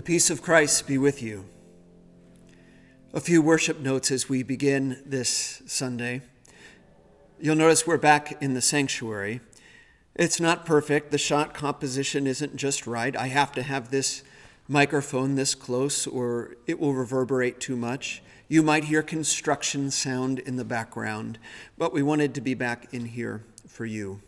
The peace of Christ be with you. A few worship notes as we begin this Sunday. You'll notice we're back in the sanctuary. It's not perfect. The shot composition isn't just right. I have to have this microphone this close or it will reverberate too much. You might hear construction sound in the background, but we wanted to be back in here for you.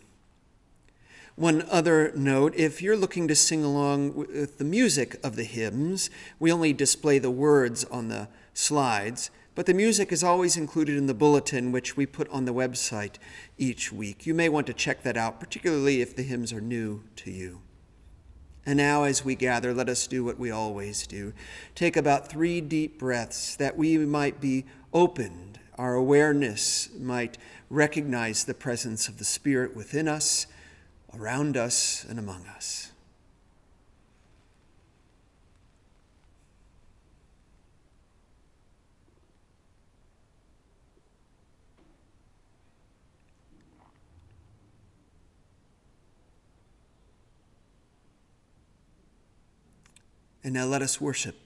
One other note if you're looking to sing along with the music of the hymns, we only display the words on the slides, but the music is always included in the bulletin which we put on the website each week. You may want to check that out, particularly if the hymns are new to you. And now, as we gather, let us do what we always do take about three deep breaths that we might be opened, our awareness might recognize the presence of the Spirit within us around us and among us. And now let us worship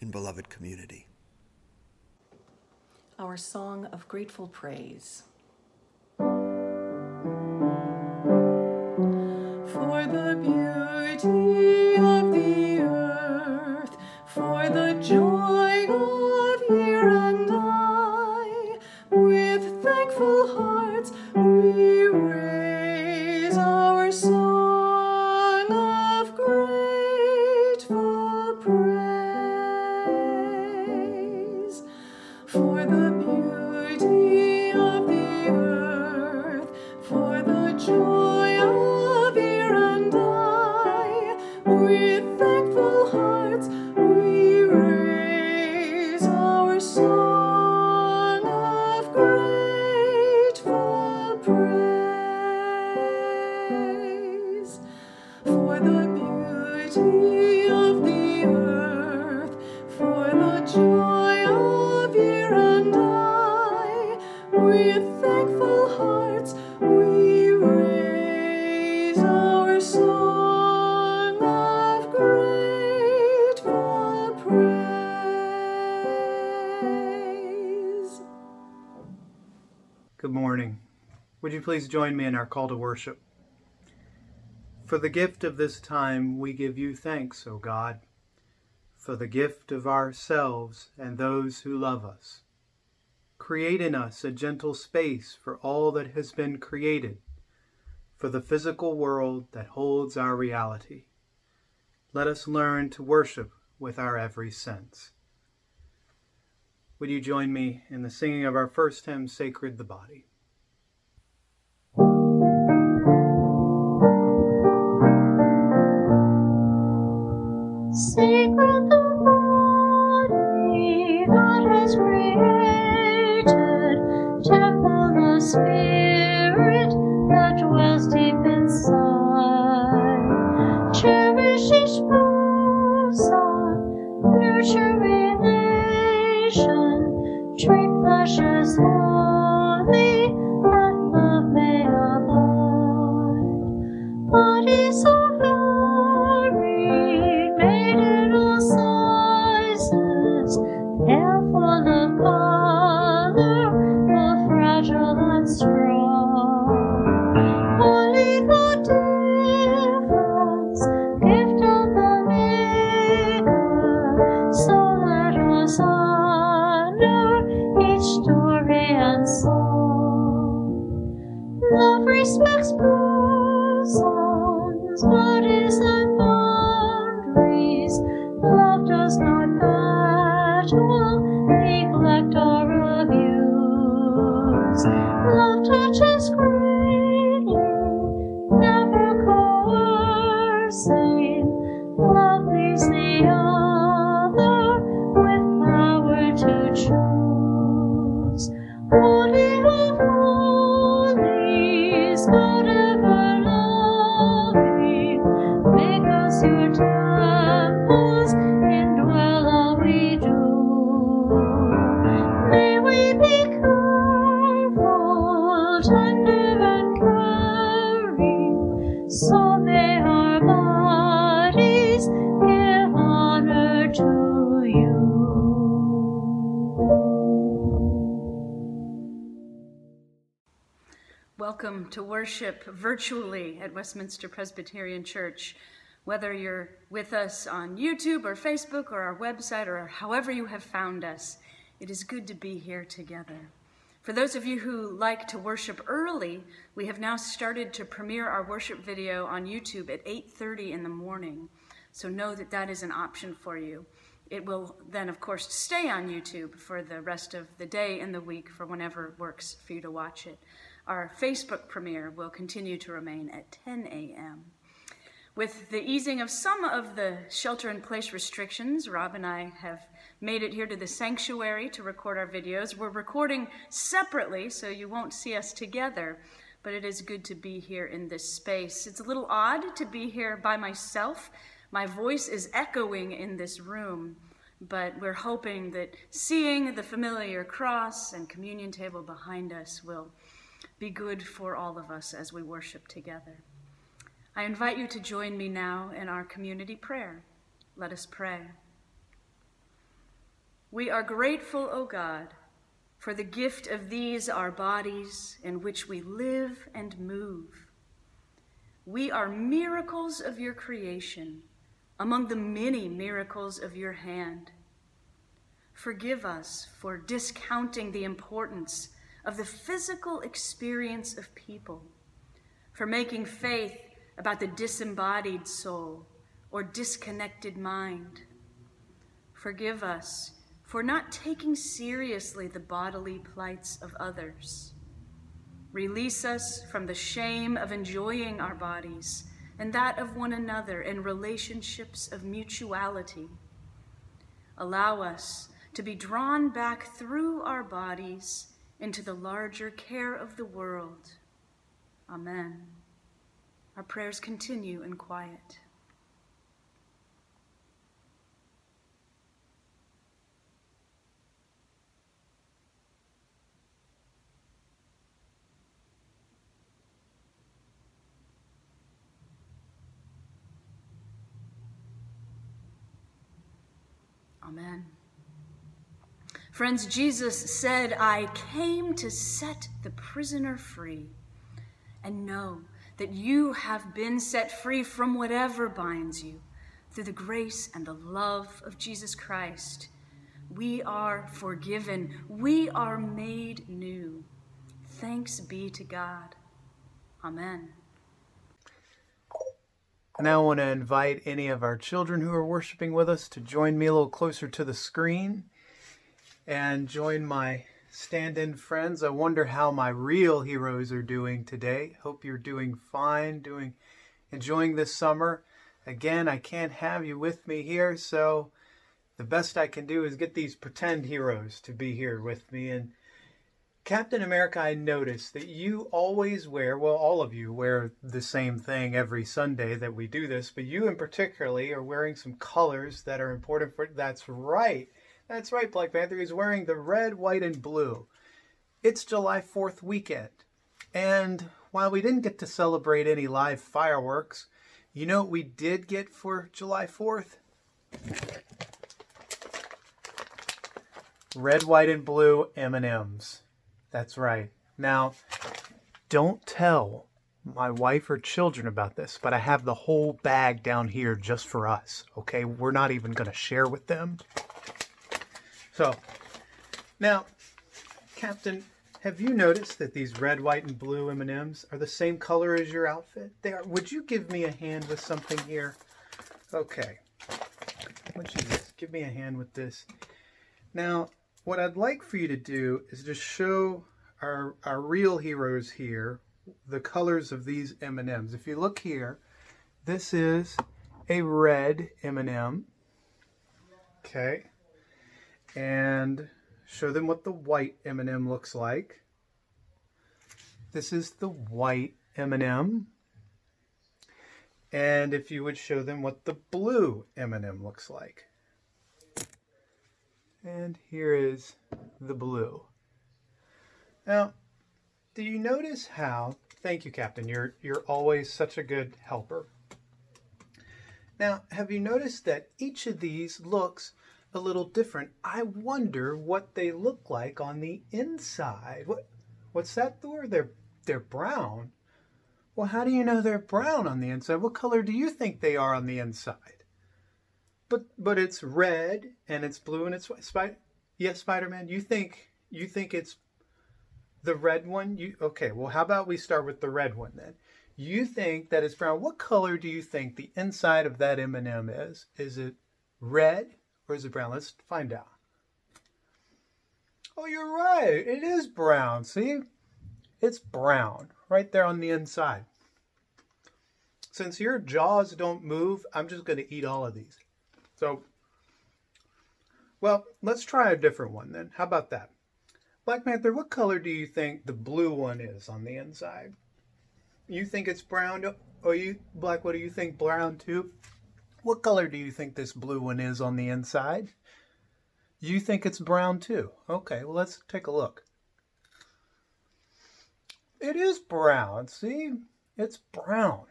in beloved community. Our song of grateful praise. Would in our call to worship? For the gift of this time, we give you thanks, O God, for the gift of ourselves and those who love us. Create in us a gentle space for all that has been created, for the physical world that holds our reality. Let us learn to worship with our every sense. Would you join me in the singing of our first hymn, Sacred the Body? So virtually at Westminster Presbyterian Church. Whether you're with us on YouTube or Facebook or our website or however you have found us, it is good to be here together. For those of you who like to worship early, we have now started to premiere our worship video on YouTube at 8:30 in the morning. So know that that is an option for you. It will then, of course, stay on YouTube for the rest of the day and the week for whenever works for you to watch it. Our Facebook premiere will continue to remain at 10 a.m. With the easing of some of the shelter in place restrictions, Rob and I have made it here to the sanctuary to record our videos. We're recording separately, so you won't see us together, but it is good to be here in this space. It's a little odd to be here by myself. My voice is echoing in this room, but we're hoping that seeing the familiar cross and communion table behind us will be good for all of us as we worship together. I invite you to join me now in our community prayer. Let us pray. We are grateful, O God, for the gift of these our bodies in which we live and move. We are miracles of your creation, among the many miracles of your hand. Forgive us for discounting the importance of the physical experience of people, for making faith about the disembodied soul or disconnected mind. Forgive us for not taking seriously the bodily plights of others. Release us from the shame of enjoying our bodies and that of one another in relationships of mutuality. Allow us to be drawn back through our bodies into the larger care of the world. Amen. Our prayers continue in quiet. Amen. Friends, Jesus said, I came to set the prisoner free. And know that you have been set free from whatever binds you through the grace and the love of Jesus Christ. We are forgiven, we are made new. Thanks be to God. Amen. Now I want to invite any of our children who are worshiping with us to join me a little closer to the screen and join my stand in friends. I wonder how my real heroes are doing today. Hope you're doing fine, doing enjoying this summer. Again, I can't have you with me here, so the best I can do is get these pretend heroes to be here with me and Captain America, I noticed that you always wear, well, all of you wear the same thing every Sunday that we do this, but you in particularly are wearing some colors that are important for, that's right. That's right, Black Panther is wearing the red, white, and blue. It's July 4th weekend. And while we didn't get to celebrate any live fireworks, you know what we did get for July 4th? Red, white, and blue M&Ms. That's right. Now, don't tell my wife or children about this, but I have the whole bag down here just for us. Okay? We're not even going to share with them. So, now, Captain, have you noticed that these red, white, and blue M&Ms are the same color as your outfit? They are. Would you give me a hand with something here? Okay. Give me a hand with this? Now, what I'd like for you to do is just show our, our real heroes here the colors of these M&Ms. If you look here, this is a red M&M. Okay. And show them what the white M&M looks like. This is the white M&M. And if you would show them what the blue M&M looks like. And here is the blue. Now, do you notice how, thank you, Captain, you're, you're always such a good helper. Now, have you noticed that each of these looks a little different? I wonder what they look like on the inside. What, what's that, Thor? They're they're brown. Well, how do you know they're brown on the inside? What color do you think they are on the inside? But but it's red and it's blue and it's spider. Yes, Spider-Man. You think you think it's the red one? You okay? Well, how about we start with the red one then? You think that it's brown. What color do you think the inside of that M&M is? Is it red is it brown? Let's find out. Oh, you're right. It is brown. See? It's brown right there on the inside. Since your jaws don't move, I'm just going to eat all of these. So, well, let's try a different one then. How about that? Black Panther, what color do you think the blue one is on the inside? You think it's brown? Or you, Black, what do you think brown too? What color do you think this blue one is on the inside? You think it's brown too? Okay, well, let's take a look. It is brown. See? It's brown.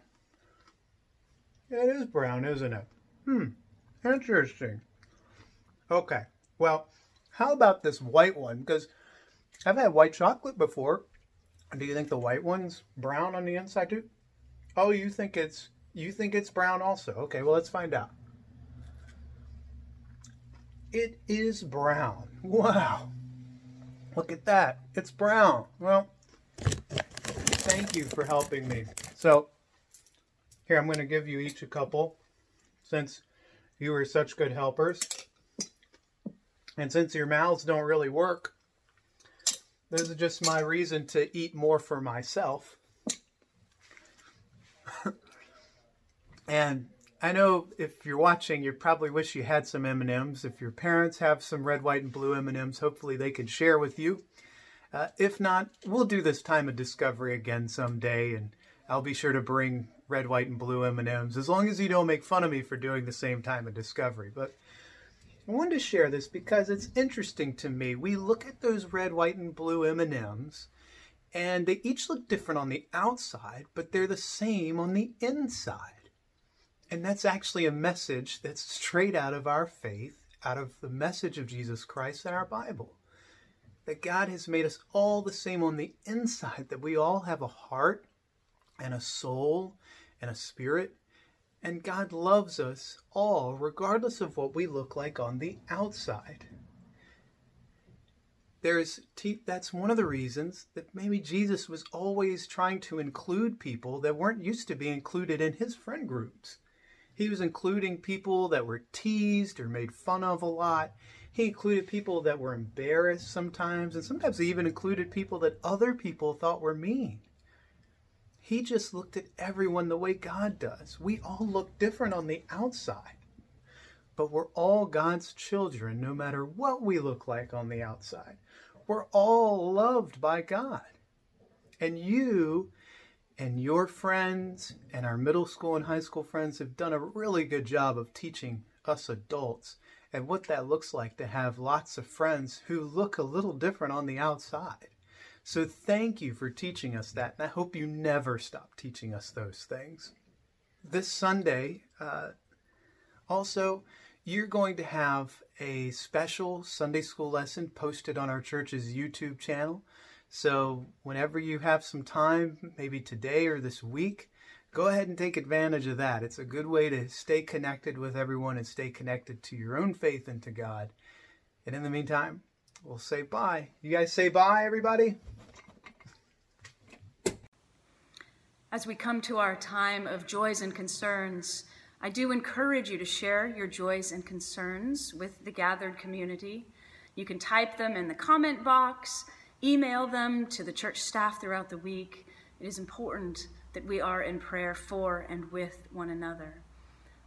It is brown, isn't it? Hmm. Interesting. Okay. Well, how about this white one? Because I've had white chocolate before. Do you think the white one's brown on the inside too? Oh, you think it's you think it's brown also? Okay, well let's find out. It is brown. Wow. Look at that. It's brown. Well, thank you for helping me. So, here I'm going to give you each a couple since you were such good helpers. And since your mouths don't really work, this is just my reason to eat more for myself. and I know if you're watching, you probably wish you had some M&Ms. If your parents have some red, white, and blue M&Ms, hopefully they could share with you. Uh, if not, we'll do this time of discovery again someday, and I'll be sure to bring red, white, and blue M&Ms, as long as you don't make fun of me for doing the same time of discovery. But I wanted to share this because it's interesting to me. We look at those red, white, and blue M&Ms, and they each look different on the outside, but they're the same on the inside. And that's actually a message that's straight out of our faith, out of the message of Jesus Christ in our Bible. That God has made us all the same on the inside, that we all have a heart and a soul and a spirit. And God loves us all, regardless of what we look like on the outside. There's that's one of the reasons that maybe Jesus was always trying to include people that weren't used to be included in his friend groups. He was including people that were teased or made fun of a lot. He included people that were embarrassed sometimes, and sometimes he even included people that other people thought were mean. He just looked at everyone the way God does. We all look different on the outside, but we're all God's children no matter what we look like on the outside. We're all loved by God. And you and your friends and our middle school and high school friends have done a really good job of teaching us adults and what that looks like to have lots of friends who look a little different on the outside. So thank you for teaching us that, and I hope you never stop teaching us those things. This Sunday, uh, also, you're going to have a special Sunday school lesson posted on our church's YouTube channel. So, whenever you have some time, maybe today or this week, go ahead and take advantage of that. It's a good way to stay connected with everyone and stay connected to your own faith and to God. And in the meantime, we'll say bye. You guys say bye, everybody? As we come to our time of joys and concerns, I do encourage you to share your joys and concerns with the gathered community. You can type them in the comment box email them to the church staff throughout the week. It is important that we are in prayer for and with one another.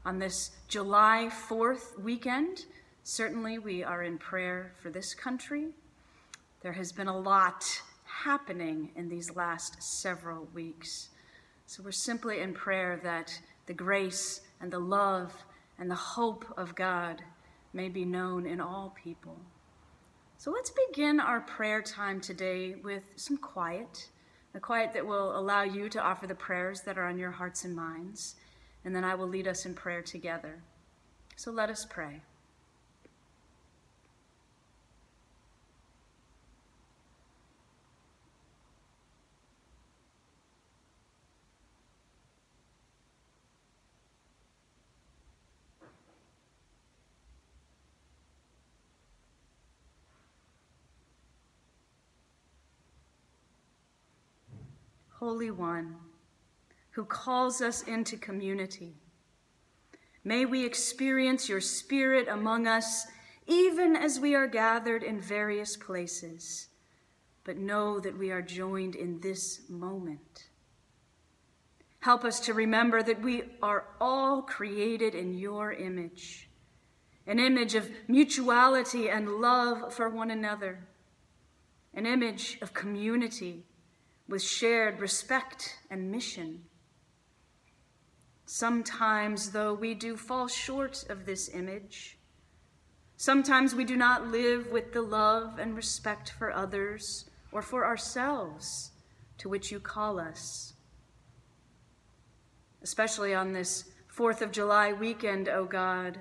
On this July 4th weekend, certainly we are in prayer for this country. There has been a lot happening in these last several weeks. So we're simply in prayer that the grace and the love and the hope of God may be known in all people. So let's begin our prayer time today with some quiet, the quiet that will allow you to offer the prayers that are on your hearts and minds, and then I will lead us in prayer together. So let us pray. Holy One, who calls us into community. May we experience your Spirit among us, even as we are gathered in various places, but know that we are joined in this moment. Help us to remember that we are all created in your image, an image of mutuality and love for one another, an image of community with shared respect and mission. Sometimes, though, we do fall short of this image. Sometimes we do not live with the love and respect for others or for ourselves to which you call us. Especially on this 4th of July weekend, O oh God,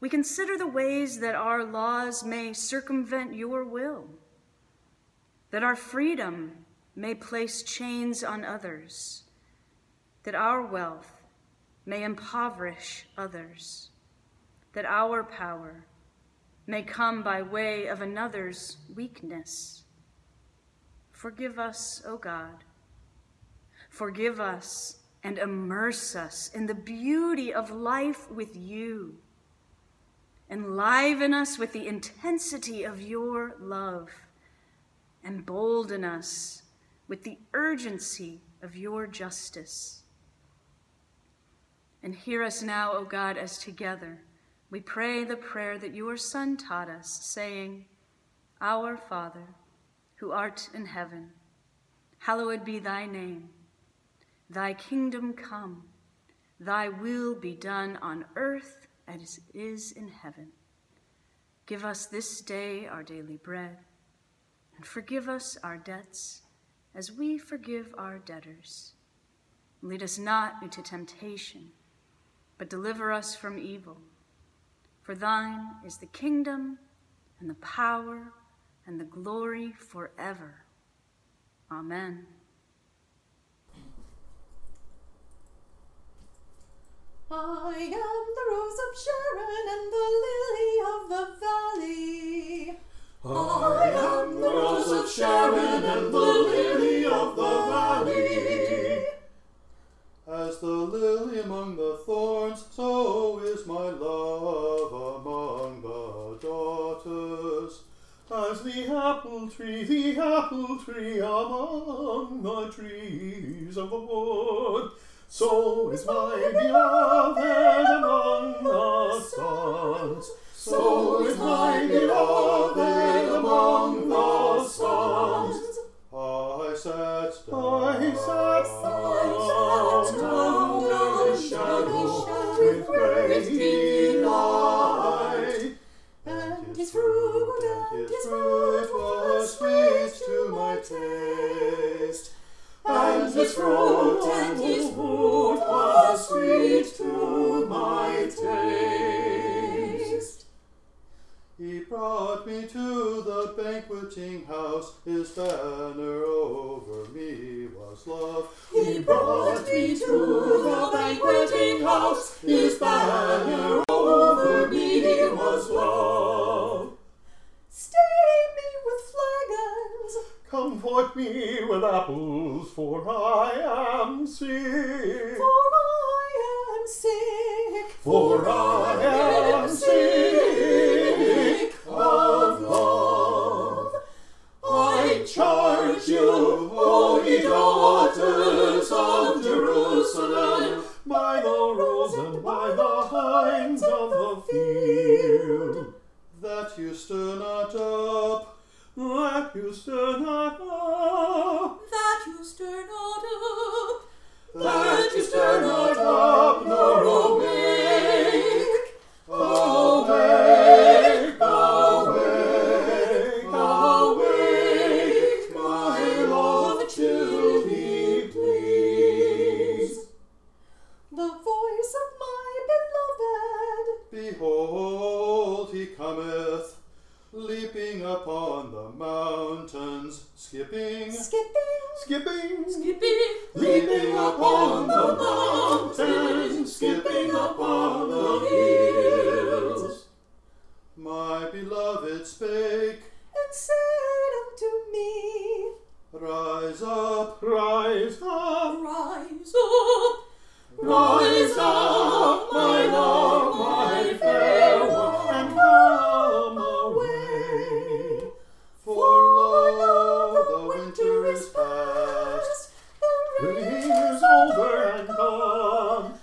we consider the ways that our laws may circumvent your will, that our freedom may place chains on others, that our wealth may impoverish others, that our power may come by way of another's weakness. Forgive us, O God. Forgive us and immerse us in the beauty of life with you. Enliven us with the intensity of your love. Embolden us with the urgency of your justice. And hear us now, O God, as together we pray the prayer that your Son taught us, saying, Our Father, who art in heaven, hallowed be thy name. Thy kingdom come, thy will be done on earth as it is in heaven. Give us this day our daily bread, and forgive us our debts as we forgive our debtors. Lead us not into temptation but deliver us from evil. For thine is the kingdom and the power and the glory forever. Amen. I am the rose of Sharon and the lily of the valley. I am the rose of Sharon and the lily of the valley. As the lily among the thorns, so is my love among the daughters. As the apple tree, the apple tree among the trees of the wood, so is my beloved among the sons. So is my beloved among the sons. I sat down. I sat down under the shadow with great delight. And his fruit, and his fruit was sweet to my taste. And his fruit, and his fruit was sweet to my taste. He brought me to the banqueting house, his banner over me was love. He brought me to the banqueting house, his banner Comfort me with apples, for I am sick. for I am sick. For I am sick of love. I charge you, holy daughters of Jerusalem, by the roes and by the hinds of the field, that you stir not up, that you stir not up, That you stir not up, that you stir not up, nor awake, upon the mountains, skipping, skipping, skipping, skipping, leaping upon the mountains, skipping upon the hills. My beloved spake and said unto me, Rise up, rise up, rise up, rise up, my love, my fair is past, the rain is over and gone.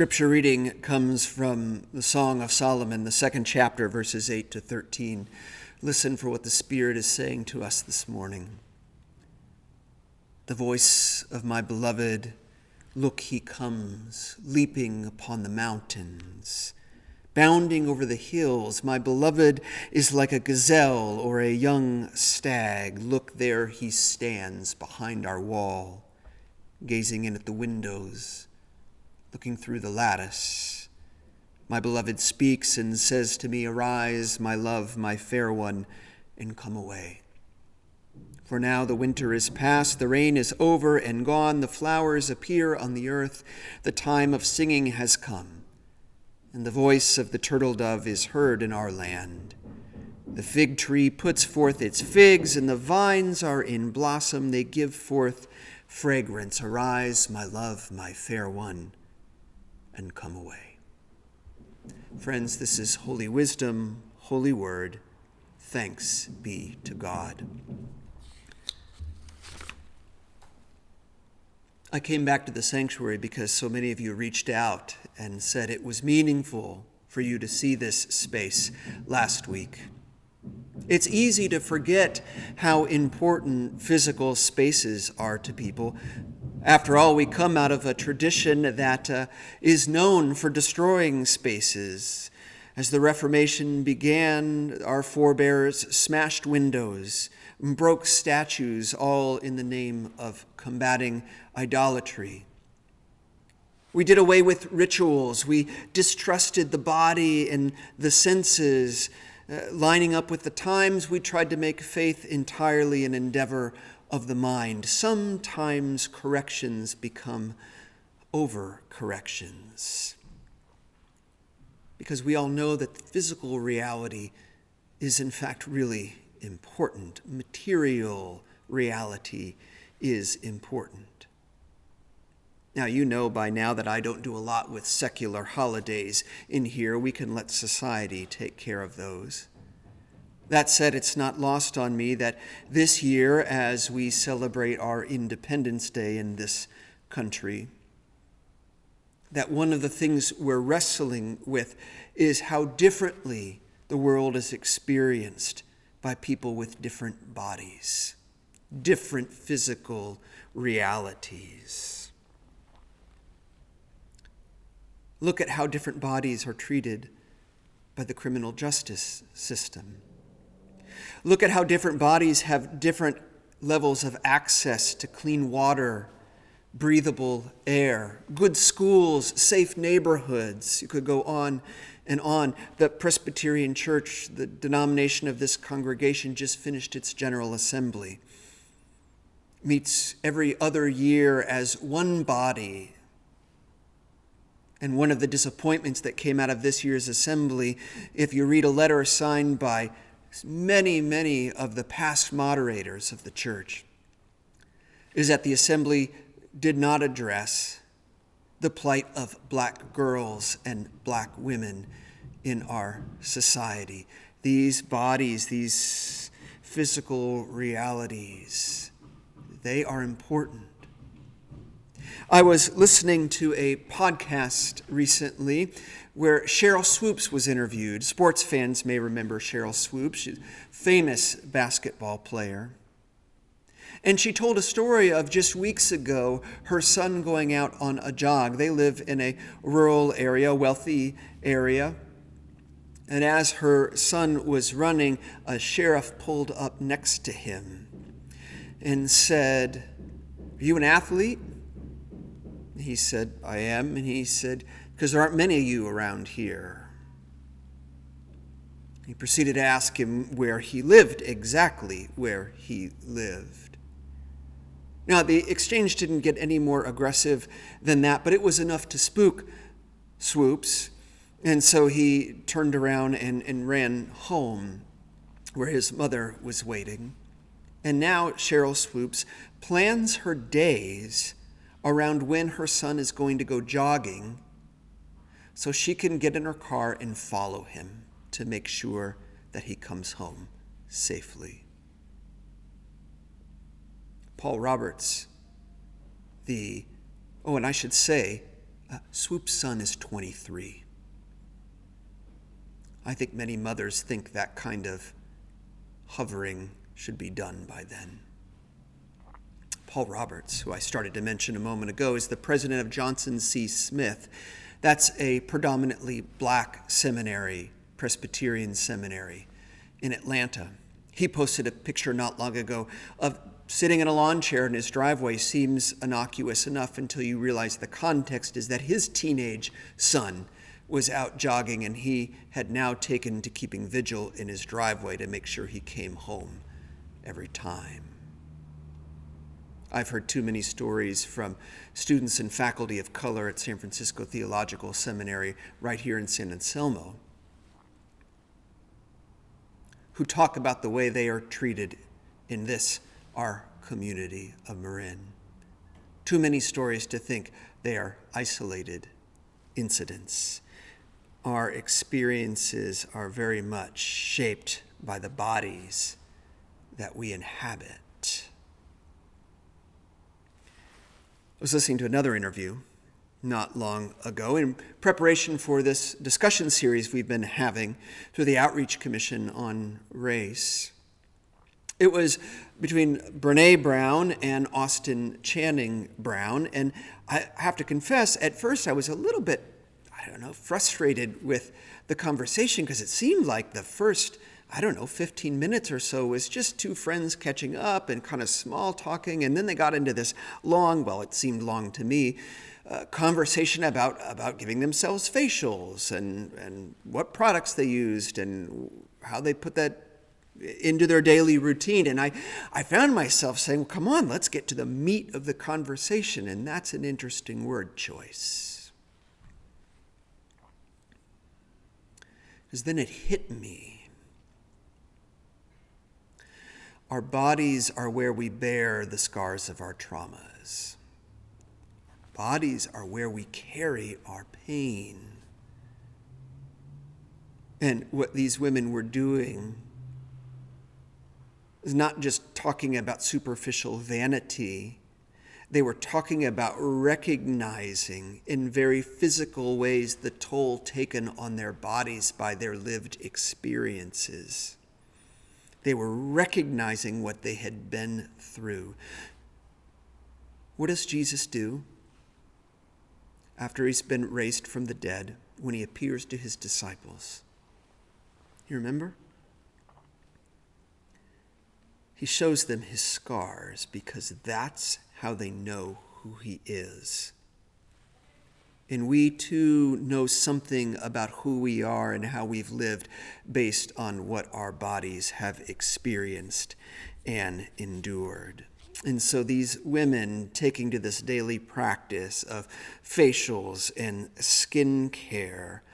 Scripture reading comes from the Song of Solomon, the second chapter, verses 8 to 13. Listen for what the Spirit is saying to us this morning. The voice of my beloved, look, he comes, leaping upon the mountains, bounding over the hills. My beloved is like a gazelle or a young stag. Look, there he stands behind our wall, gazing in at the windows looking through the lattice. My beloved speaks and says to me, Arise, my love, my fair one, and come away. For now the winter is past, the rain is over and gone, the flowers appear on the earth, the time of singing has come, and the voice of the turtle dove is heard in our land. The fig tree puts forth its figs, and the vines are in blossom, they give forth fragrance. Arise, my love, my fair one and come away. Friends, this is holy wisdom, holy word. Thanks be to God. I came back to the sanctuary because so many of you reached out and said it was meaningful for you to see this space last week. It's easy to forget how important physical spaces are to people. After all, we come out of a tradition that uh, is known for destroying spaces. As the Reformation began, our forebears smashed windows, broke statues, all in the name of combating idolatry. We did away with rituals. We distrusted the body and the senses. Uh, lining up with the times, we tried to make faith entirely an endeavor of the mind. Sometimes corrections become over corrections. Because we all know that physical reality is, in fact, really important. Material reality is important. Now, you know by now that I don't do a lot with secular holidays in here. We can let society take care of those. That said, it's not lost on me that this year, as we celebrate our Independence Day in this country, that one of the things we're wrestling with is how differently the world is experienced by people with different bodies, different physical realities. Look at how different bodies are treated by the criminal justice system. Look at how different bodies have different levels of access to clean water, breathable air, good schools, safe neighborhoods. You could go on and on. The Presbyterian Church, the denomination of this congregation, just finished its General Assembly. Meets every other year as one body. And one of the disappointments that came out of this year's assembly, if you read a letter signed by many, many of the past moderators of the church, is that the assembly did not address the plight of black girls and black women in our society. These bodies, these physical realities, they are important. I was listening to a podcast recently where Sheryl Swoopes was interviewed. Sports fans may remember Sheryl Swoopes, she's a famous basketball player. And she told a story of just weeks ago her son going out on a jog. They live in a rural area, wealthy area. And as her son was running, a sheriff pulled up next to him and said, Are you an athlete? He said, I am. And he said, Because there aren't many of you around here. He proceeded to ask him where he lived, exactly where he lived. Now, the exchange didn't get any more aggressive than that, but it was enough to spook Swoopes. And so he turned around and, and ran home where his mother was waiting. And now Sheryl Swoopes plans her days around when her son is going to go jogging so she can get in her car and follow him to make sure that he comes home safely. Paul Roberts, the, oh, and I should say, uh, Swoopes' son is 23. I think many mothers think that kind of hovering should be done by then. Paul Roberts, who I started to mention a moment ago, is the president of Johnson C. Smith. That's a predominantly black seminary, Presbyterian seminary in Atlanta. He posted a picture not long ago of sitting in a lawn chair in his driveway seems innocuous enough until you realize the context is that his teenage son was out jogging and he had now taken to keeping vigil in his driveway to make sure he came home every time. I've heard too many stories from students and faculty of color at San Francisco Theological Seminary right here in San Anselmo who talk about the way they are treated in this, our community of Marin. Too many stories to think they are isolated incidents our experiences are very much shaped by the bodies that we inhabit. I was listening to another interview not long ago in preparation for this discussion series we've been having through the Outreach Commission on Race. It was between Brene Brown and Austin Channing Brown, and I have to confess, at first I was a little bit I don't know, frustrated with the conversation because it seemed like the first, I don't know, 15 minutes or so was just two friends catching up and kind of small talking. And then they got into this long, well, it seemed long to me, uh, conversation about, about giving themselves facials and, and what products they used and how they put that into their daily routine. And I, I found myself saying, well, come on, let's get to the meat of the conversation. And that's an interesting word choice. Because then it hit me. Our bodies are where we bear the scars of our traumas. Bodies are where we carry our pain. And what these women were doing is not just talking about superficial vanity they were talking about recognizing in very physical ways the toll taken on their bodies by their lived experiences. They were recognizing what they had been through. What does Jesus do after he's been raised from the dead when he appears to his disciples? You remember? He shows them his scars because that's how they know who He is. And we too know something about who we are and how we've lived based on what our bodies have experienced and endured. And so these women taking to this daily practice of facials and skin care,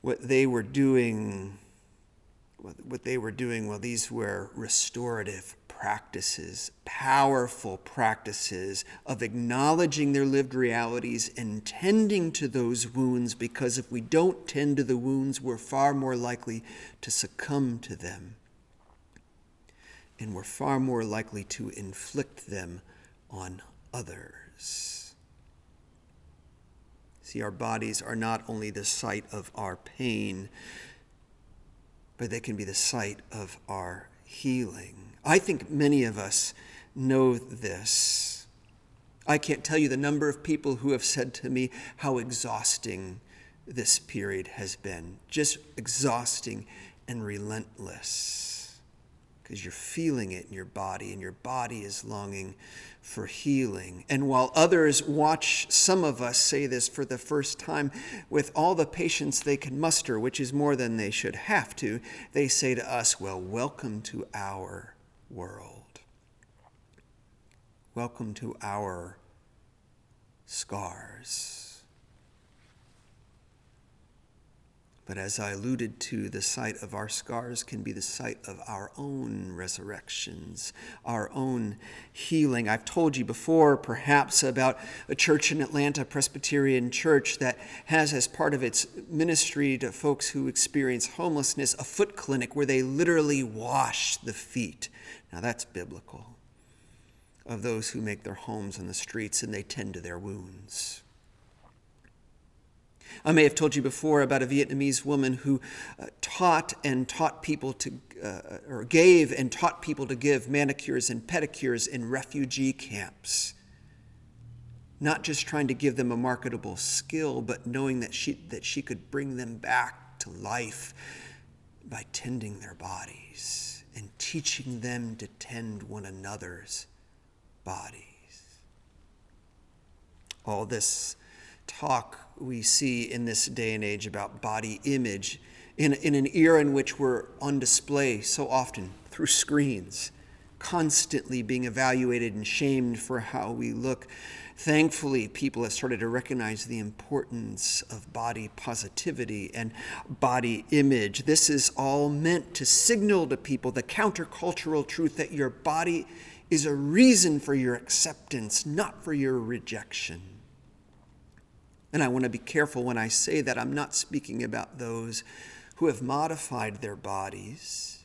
what they were doing, what they were doing, well, these were restorative practices, powerful practices of acknowledging their lived realities and tending to those wounds because if we don't tend to the wounds, we're far more likely to succumb to them. And we're far more likely to inflict them on others. See, our bodies are not only the site of our pain, but they can be the site of our healing. I think many of us know this. I can't tell you the number of people who have said to me how exhausting this period has been. Just exhausting and relentless. Because you're feeling it in your body, and your body is longing for healing. And while others watch some of us say this for the first time with all the patience they can muster, which is more than they should have to, they say to us, Well, welcome to our world. Welcome to our scars. But as I alluded to, the sight of our scars can be the sight of our own resurrections, our own healing. I've told you before, perhaps, about a church in Atlanta, Presbyterian Church, that has as part of its ministry to folks who experience homelessness a foot clinic where they literally wash the feet. Now, that's biblical of those who make their homes on the streets and they tend to their wounds. I may have told you before about a Vietnamese woman who uh, taught and taught people to, uh, or gave and taught people to give manicures and pedicures in refugee camps. Not just trying to give them a marketable skill, but knowing that she, that she could bring them back to life by tending their bodies and teaching them to tend one another's bodies. All this talk we see in this day and age about body image in, in an era in which we're on display so often through screens, constantly being evaluated and shamed for how we look. Thankfully, people have started to recognize the importance of body positivity and body image. This is all meant to signal to people the countercultural truth that your body is a reason for your acceptance, not for your rejection. And I want to be careful when I say that. I'm not speaking about those who have modified their bodies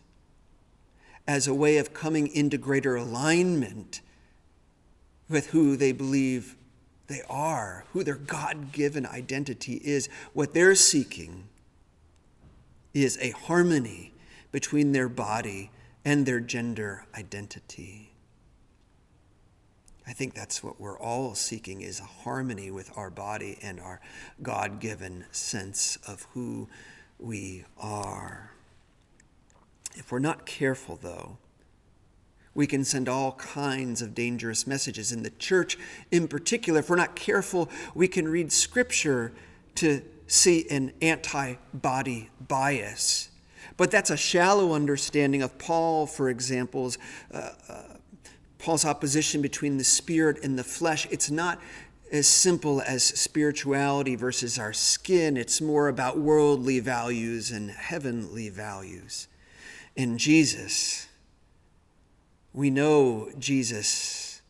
as a way of coming into greater alignment with who they believe they are, who their God given identity is. What they're seeking is a harmony between their body and their gender identity. I think that's what we're all seeking is a harmony with our body and our God given sense of who we are. If we're not careful, though, we can send all kinds of dangerous messages. In the church, in particular, if we're not careful, we can read scripture to see an anti body bias. But that's a shallow understanding of Paul, for example's uh, uh, Paul's opposition between the spirit and the flesh, it's not as simple as spirituality versus our skin. It's more about worldly values and heavenly values. In Jesus, we know Jesus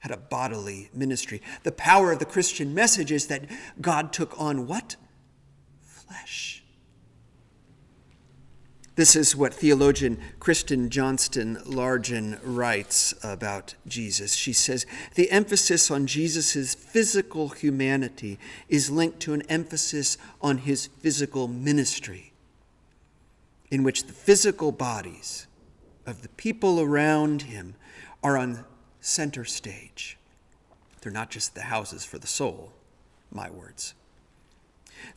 had a bodily ministry. The power of the Christian message is that God took on what? Flesh. This is what theologian Kristin Johnston Largen writes about Jesus. She says the emphasis on Jesus' physical humanity is linked to an emphasis on his physical ministry, in which the physical bodies of the people around him are on center stage. They're not just the houses for the soul, my words.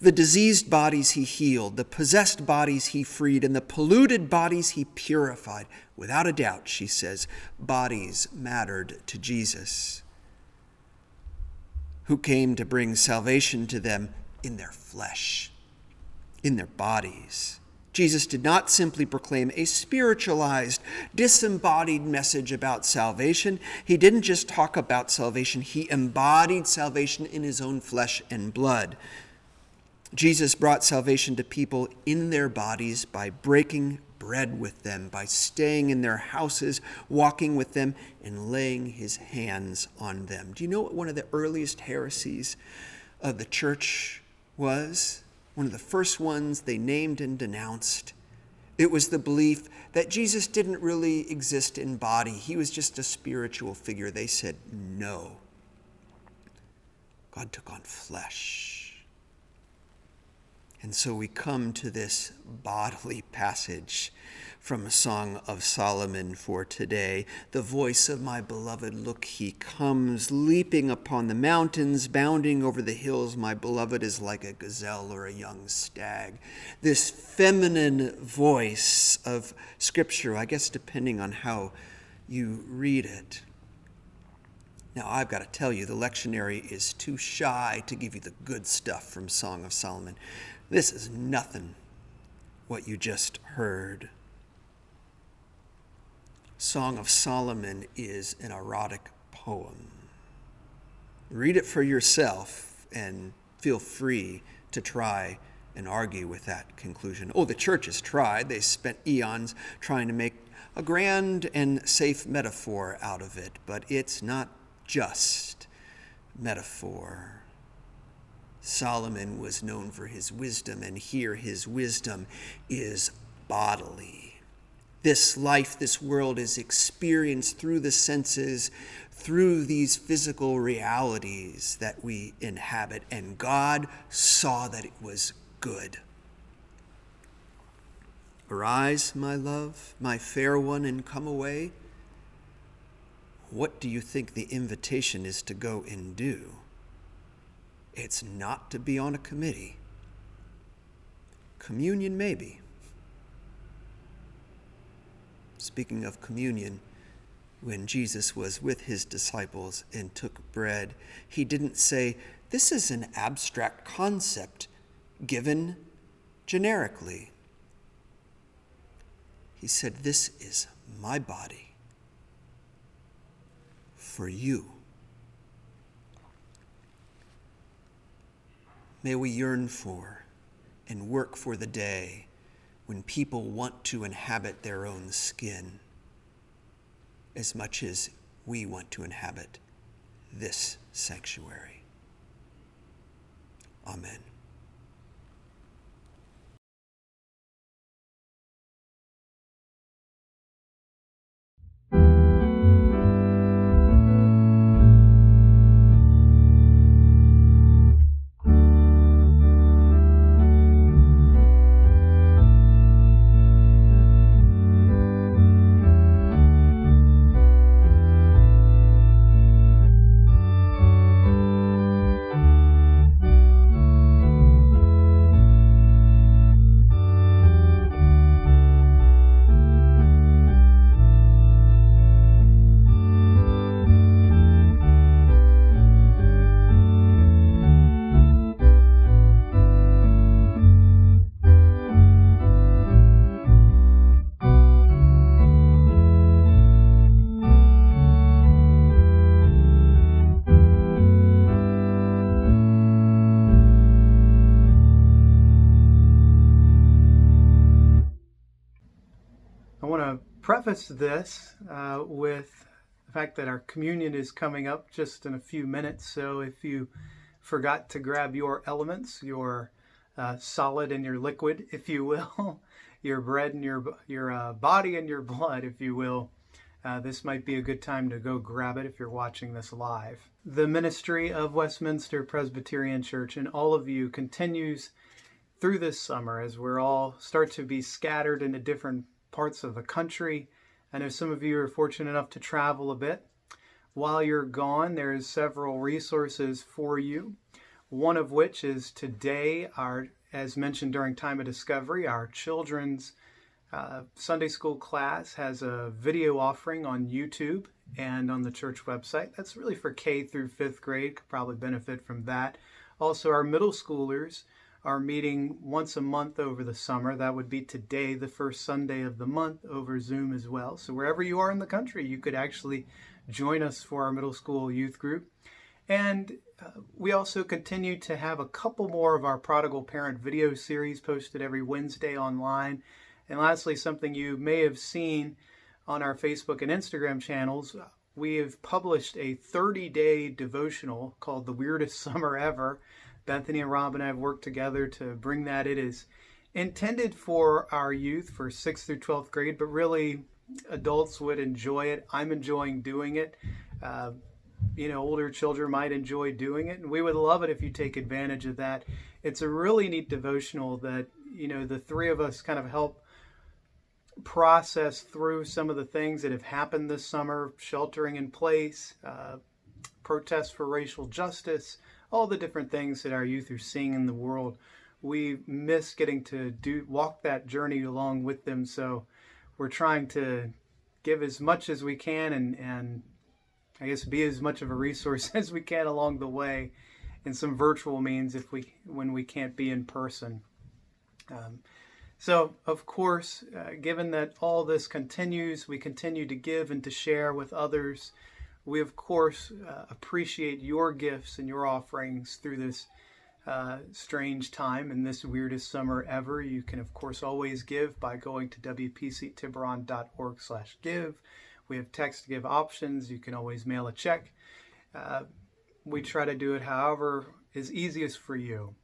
The diseased bodies he healed, the possessed bodies he freed, and the polluted bodies he purified. Without a doubt, she says, bodies mattered to Jesus, who came to bring salvation to them in their flesh, in their bodies. Jesus did not simply proclaim a spiritualized, disembodied message about salvation. He didn't just talk about salvation, he embodied salvation in his own flesh and blood. Jesus brought salvation to people in their bodies by breaking bread with them, by staying in their houses, walking with them, and laying his hands on them. Do you know what one of the earliest heresies of the church was? One of the first ones they named and denounced. It was the belief that Jesus didn't really exist in body, he was just a spiritual figure. They said, no. God took on flesh And so we come to this bodily passage from a Song of Solomon for today. The voice of my beloved, look, he comes, leaping upon the mountains, bounding over the hills. My beloved is like a gazelle or a young stag. This feminine voice of Scripture, I guess, depending on how you read it. Now, I've got to tell you, the lectionary is too shy to give you the good stuff from Song of Solomon. This is nothing what you just heard. Song of Solomon is an erotic poem. Read it for yourself and feel free to try and argue with that conclusion. Oh, the church has tried. They spent eons trying to make a grand and safe metaphor out of it, but it's not just metaphor. Solomon was known for his wisdom, and here his wisdom is bodily. This life, this world is experienced through the senses, through these physical realities that we inhabit, and God saw that it was good. Arise, my love, my fair one, and come away. What do you think the invitation is to go and do? It's not to be on a committee. Communion, maybe. Speaking of communion, when Jesus was with his disciples and took bread, he didn't say, This is an abstract concept given generically. He said, This is my body for you. May we yearn for and work for the day when people want to inhabit their own skin as much as we want to inhabit this sanctuary. Amen. Preface this uh, with the fact that our communion is coming up just in a few minutes. So if you forgot to grab your elements, your uh, solid and your liquid, if you will, your bread and your your uh, body and your blood, if you will, uh, this might be a good time to go grab it if you're watching this live. The ministry of Westminster Presbyterian Church and all of you continues through this summer as we're all start to be scattered into different parts of the country. I know some of you are fortunate enough to travel a bit. While you're gone, there's several resources for you. One of which is today, our as mentioned during time of discovery, our children's uh, Sunday school class has a video offering on YouTube and on the church website. That's really for K through fifth grade, could probably benefit from that. Also, our middle schoolers are meeting once a month over the summer. That would be today, the first Sunday of the month, over Zoom as well. So, wherever you are in the country, you could actually join us for our middle school youth group. And uh, we also continue to have a couple more of our prodigal parent video series posted every Wednesday online. And lastly, something you may have seen on our Facebook and Instagram channels, we have published a 30 day devotional called The Weirdest Summer Ever Bethany and Rob and I have worked together to bring that. It is intended for our youth for 6th through 12th grade, but really adults would enjoy it. I'm enjoying doing it. Uh, you know older children might enjoy doing it, and we would love it if you take advantage of that. It's a really neat devotional that you know the three of us kind of help process through some of the things that have happened this summer, sheltering in place, uh, protests for racial justice, all the different things that our youth are seeing in the world. We miss getting to do walk that journey along with them, so we're trying to give as much as we can and and I guess be as much of a resource as we can along the way in some virtual means if we when we can't be in person. Um, so, of course, uh, given that all this continues, we continue to give and to share with others. We, of course, uh, appreciate your gifts and your offerings through this uh, strange time and this weirdest summer ever. You can, of course, always give by going to wpctiburon.org slash give. We have text give options. You can always mail a check. Uh, we try to do it however is easiest for you.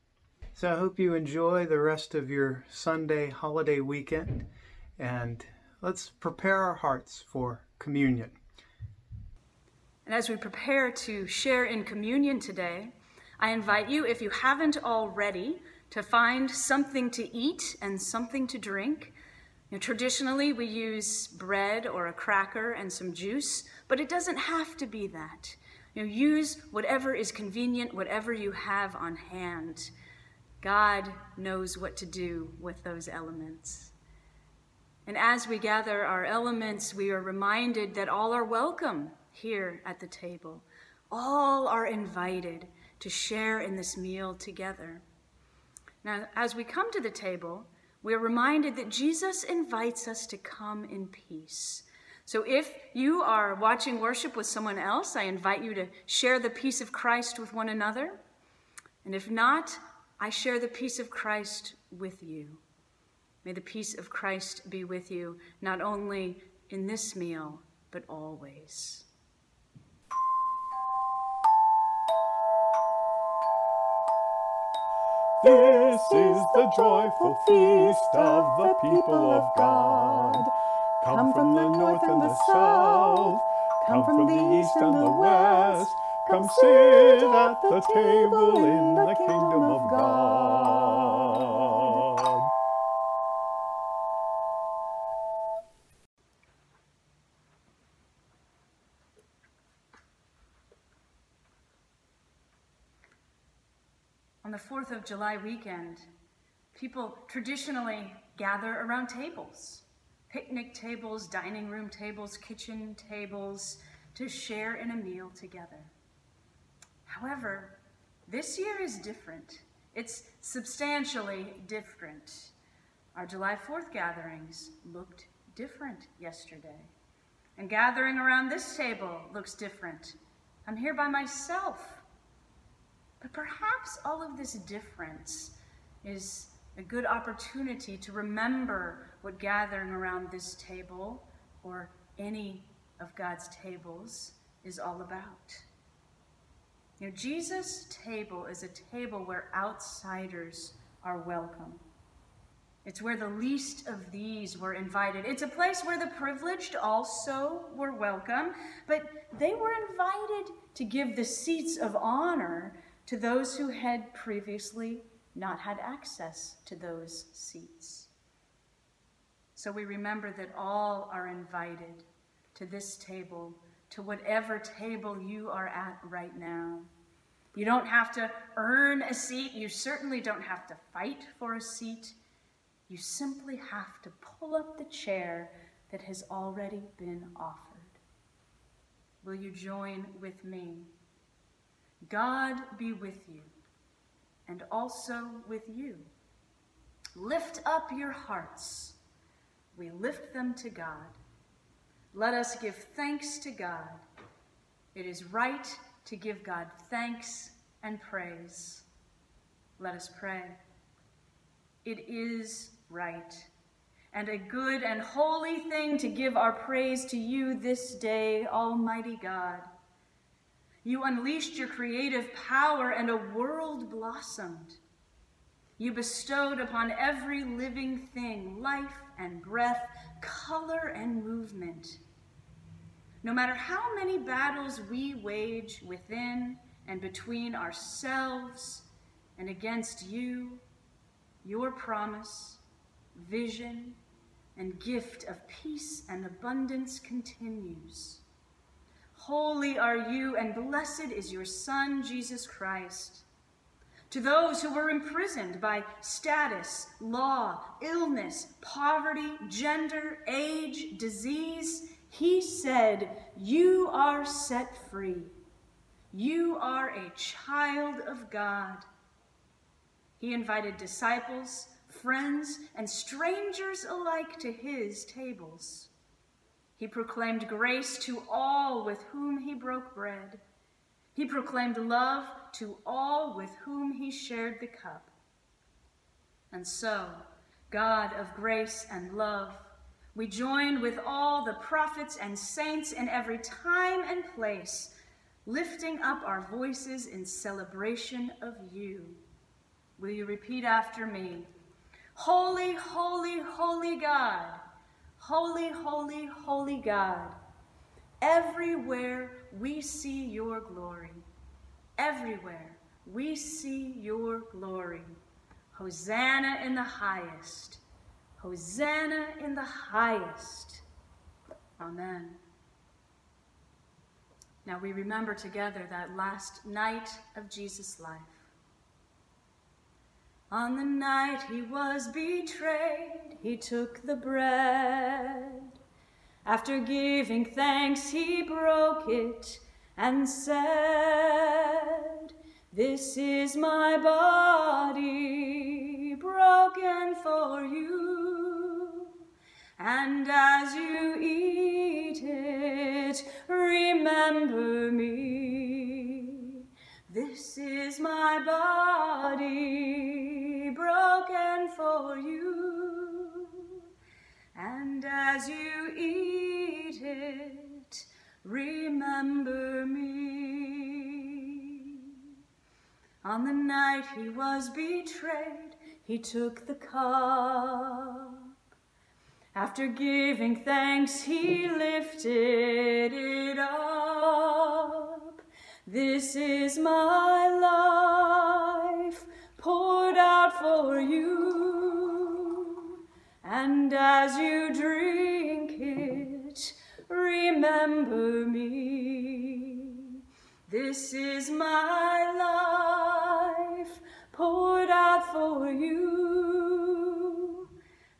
So I hope you enjoy the rest of your Sunday holiday weekend and let's prepare our hearts for communion. And as we prepare to share in communion today, I invite you, if you haven't already, to find something to eat and something to drink. You know, traditionally, we use bread or a cracker and some juice, but it doesn't have to be that. You know, use whatever is convenient, whatever you have on hand. God knows what to do with those elements. And as we gather our elements, we are reminded that all are welcome here at the table. All are invited to share in this meal together. Now, as we come to the table, we are reminded that Jesus invites us to come in peace. So if you are watching worship with someone else, I invite you to share the peace of Christ with one another. And if not, I share the peace of Christ with you. May the peace of Christ be with you, not only in this meal, but always. This is the joyful feast of the people of God. Come from the north and the south, come from the east and the west. Come sit at the table in the kingdom of God. 4th of July weekend, people traditionally gather around tables picnic tables, dining room tables, kitchen tables to share in a meal together. However, this year is different. It's substantially different. Our July 4th gatherings looked different yesterday. And gathering around this table looks different. I'm here by myself. But perhaps all of this difference is a good opportunity to remember what gathering around this table or any of God's tables is all about. You know, Jesus' table is a table where outsiders are welcome. It's where the least of these were invited. It's a place where the privileged also were welcome, but they were invited to give the seats of honor to those who had previously not had access to those seats. So we remember that all are invited to this table to whatever table you are at right now. You don't have to earn a seat. You certainly don't have to fight for a seat. You simply have to pull up the chair that has already been offered. Will you join with me? God be with you and also with you. Lift up your hearts. We lift them to God. Let us give thanks to God. It is right to give God thanks and praise. Let us pray. It is right and a good and holy thing to give our praise to you this day, Almighty God. You unleashed your creative power and a world blossomed. You bestowed upon every living thing life and breath, color and movement. no matter how many battles we wage within and between ourselves and against you, your promise, vision, and gift of peace and abundance continues. Holy are you, and blessed is your Son, Jesus Christ. To those who were imprisoned by status, law, illness, poverty, gender, age, disease, he said, You are set free. You are a child of God. He invited disciples, friends, and strangers alike to his tables. He proclaimed grace to all with whom he broke bread. He proclaimed love to all with whom he shared the cup. And so, God of grace and love, we join with all the prophets and saints in every time and place, lifting up our voices in celebration of you. Will you repeat after me? Holy, holy, holy God, holy, holy, holy God. Everywhere we see your glory, everywhere we see your glory. Hosanna in the highest. Hosanna in the highest. Amen. Now we remember together that last night of Jesus' life. On the night he was betrayed, he took the bread. After giving thanks, he broke it and said, This is my body broken for you. And as you eat it, remember me. This is my body for you. And as you eat it, remember me. On the night he was betrayed, he took the cup. After giving thanks, he lifted it up. This is my life poured out for you. And as you drink it, remember me. This is my life poured out for you.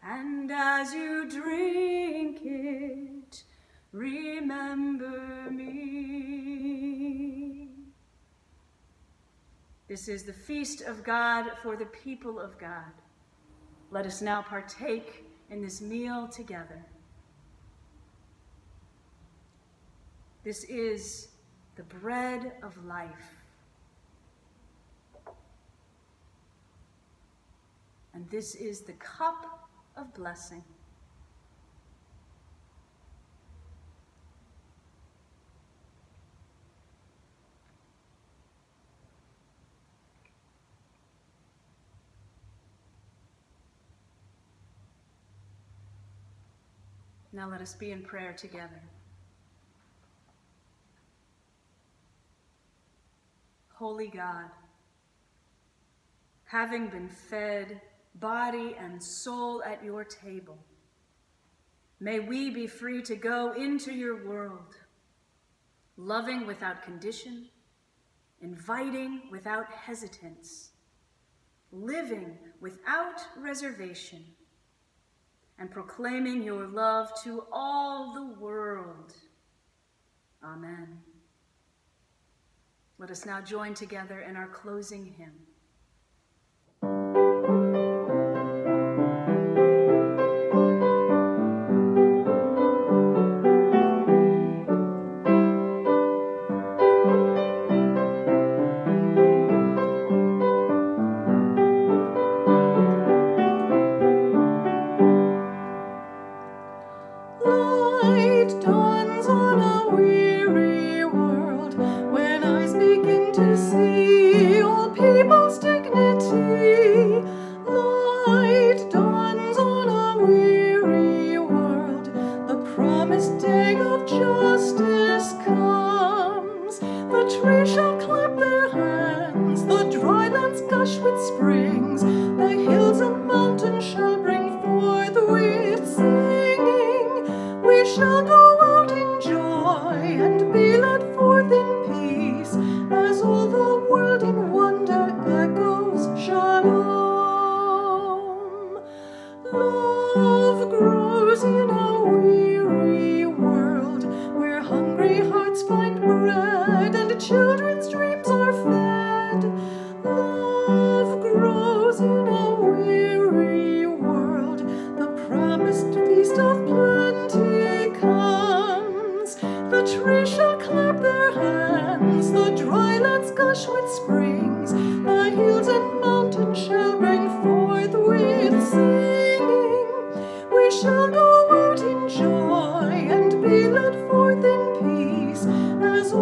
And as you drink it, remember me. This is the feast of God for the people of God. Let us now partake in this meal together. This is the bread of life. And this is the cup of blessing. Now let us be in prayer together. Holy God, having been fed body and soul at your table, may we be free to go into your world, loving without condition, inviting without hesitance, living without reservation and proclaiming your love to all the world. Amen. Let us now join together in our closing hymn. the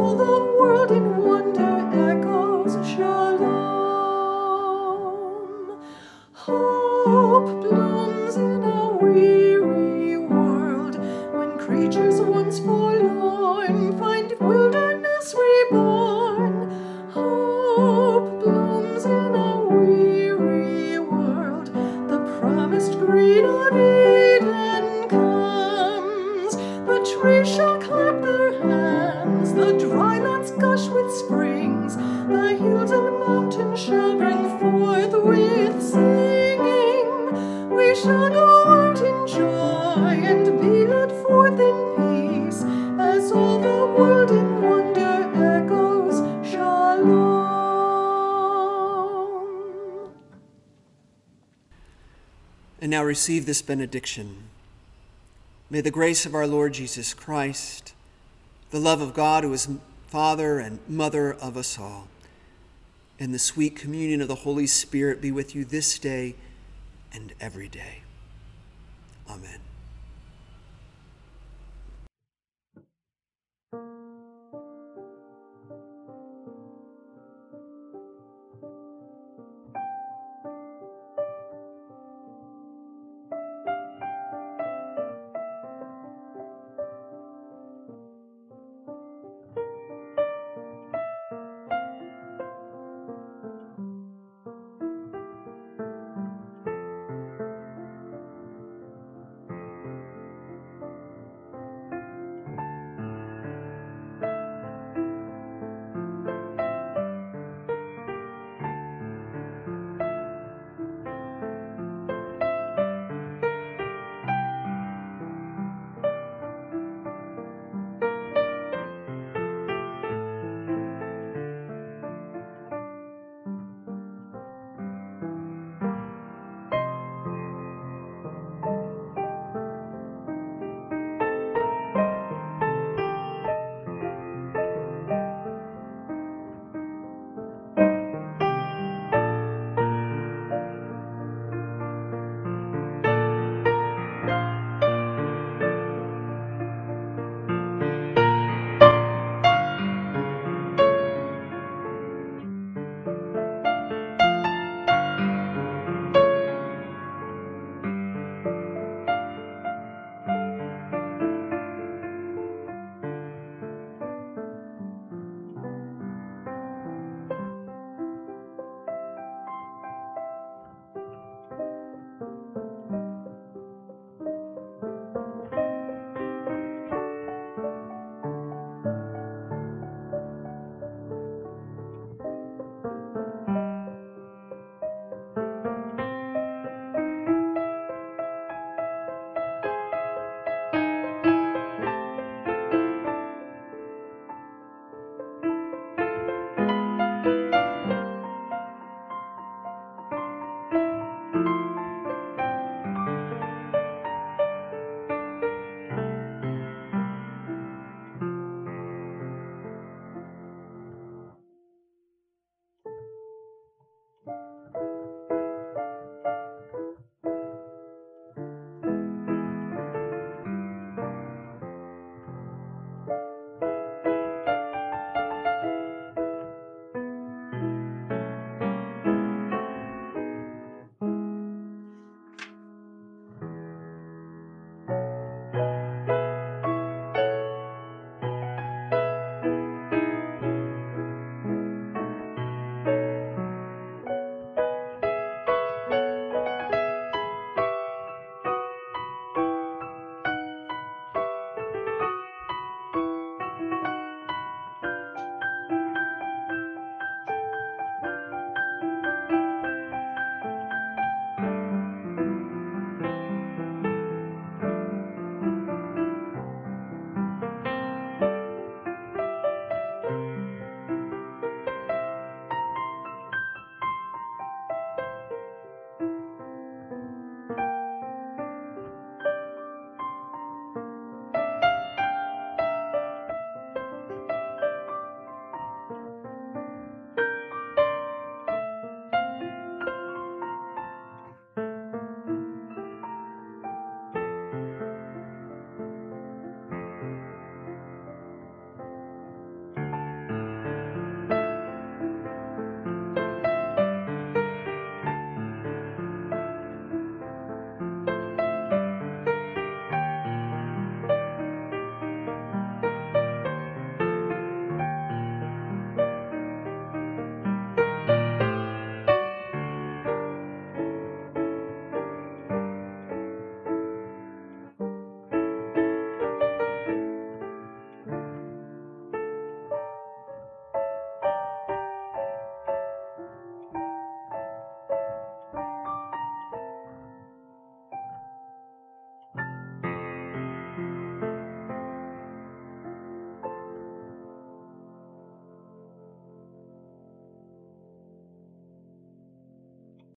world receive this benediction. May the grace of our Lord Jesus Christ, the love of God, who is Father and Mother of us all, and the sweet communion of the Holy Spirit be with you this day and every day. Amen.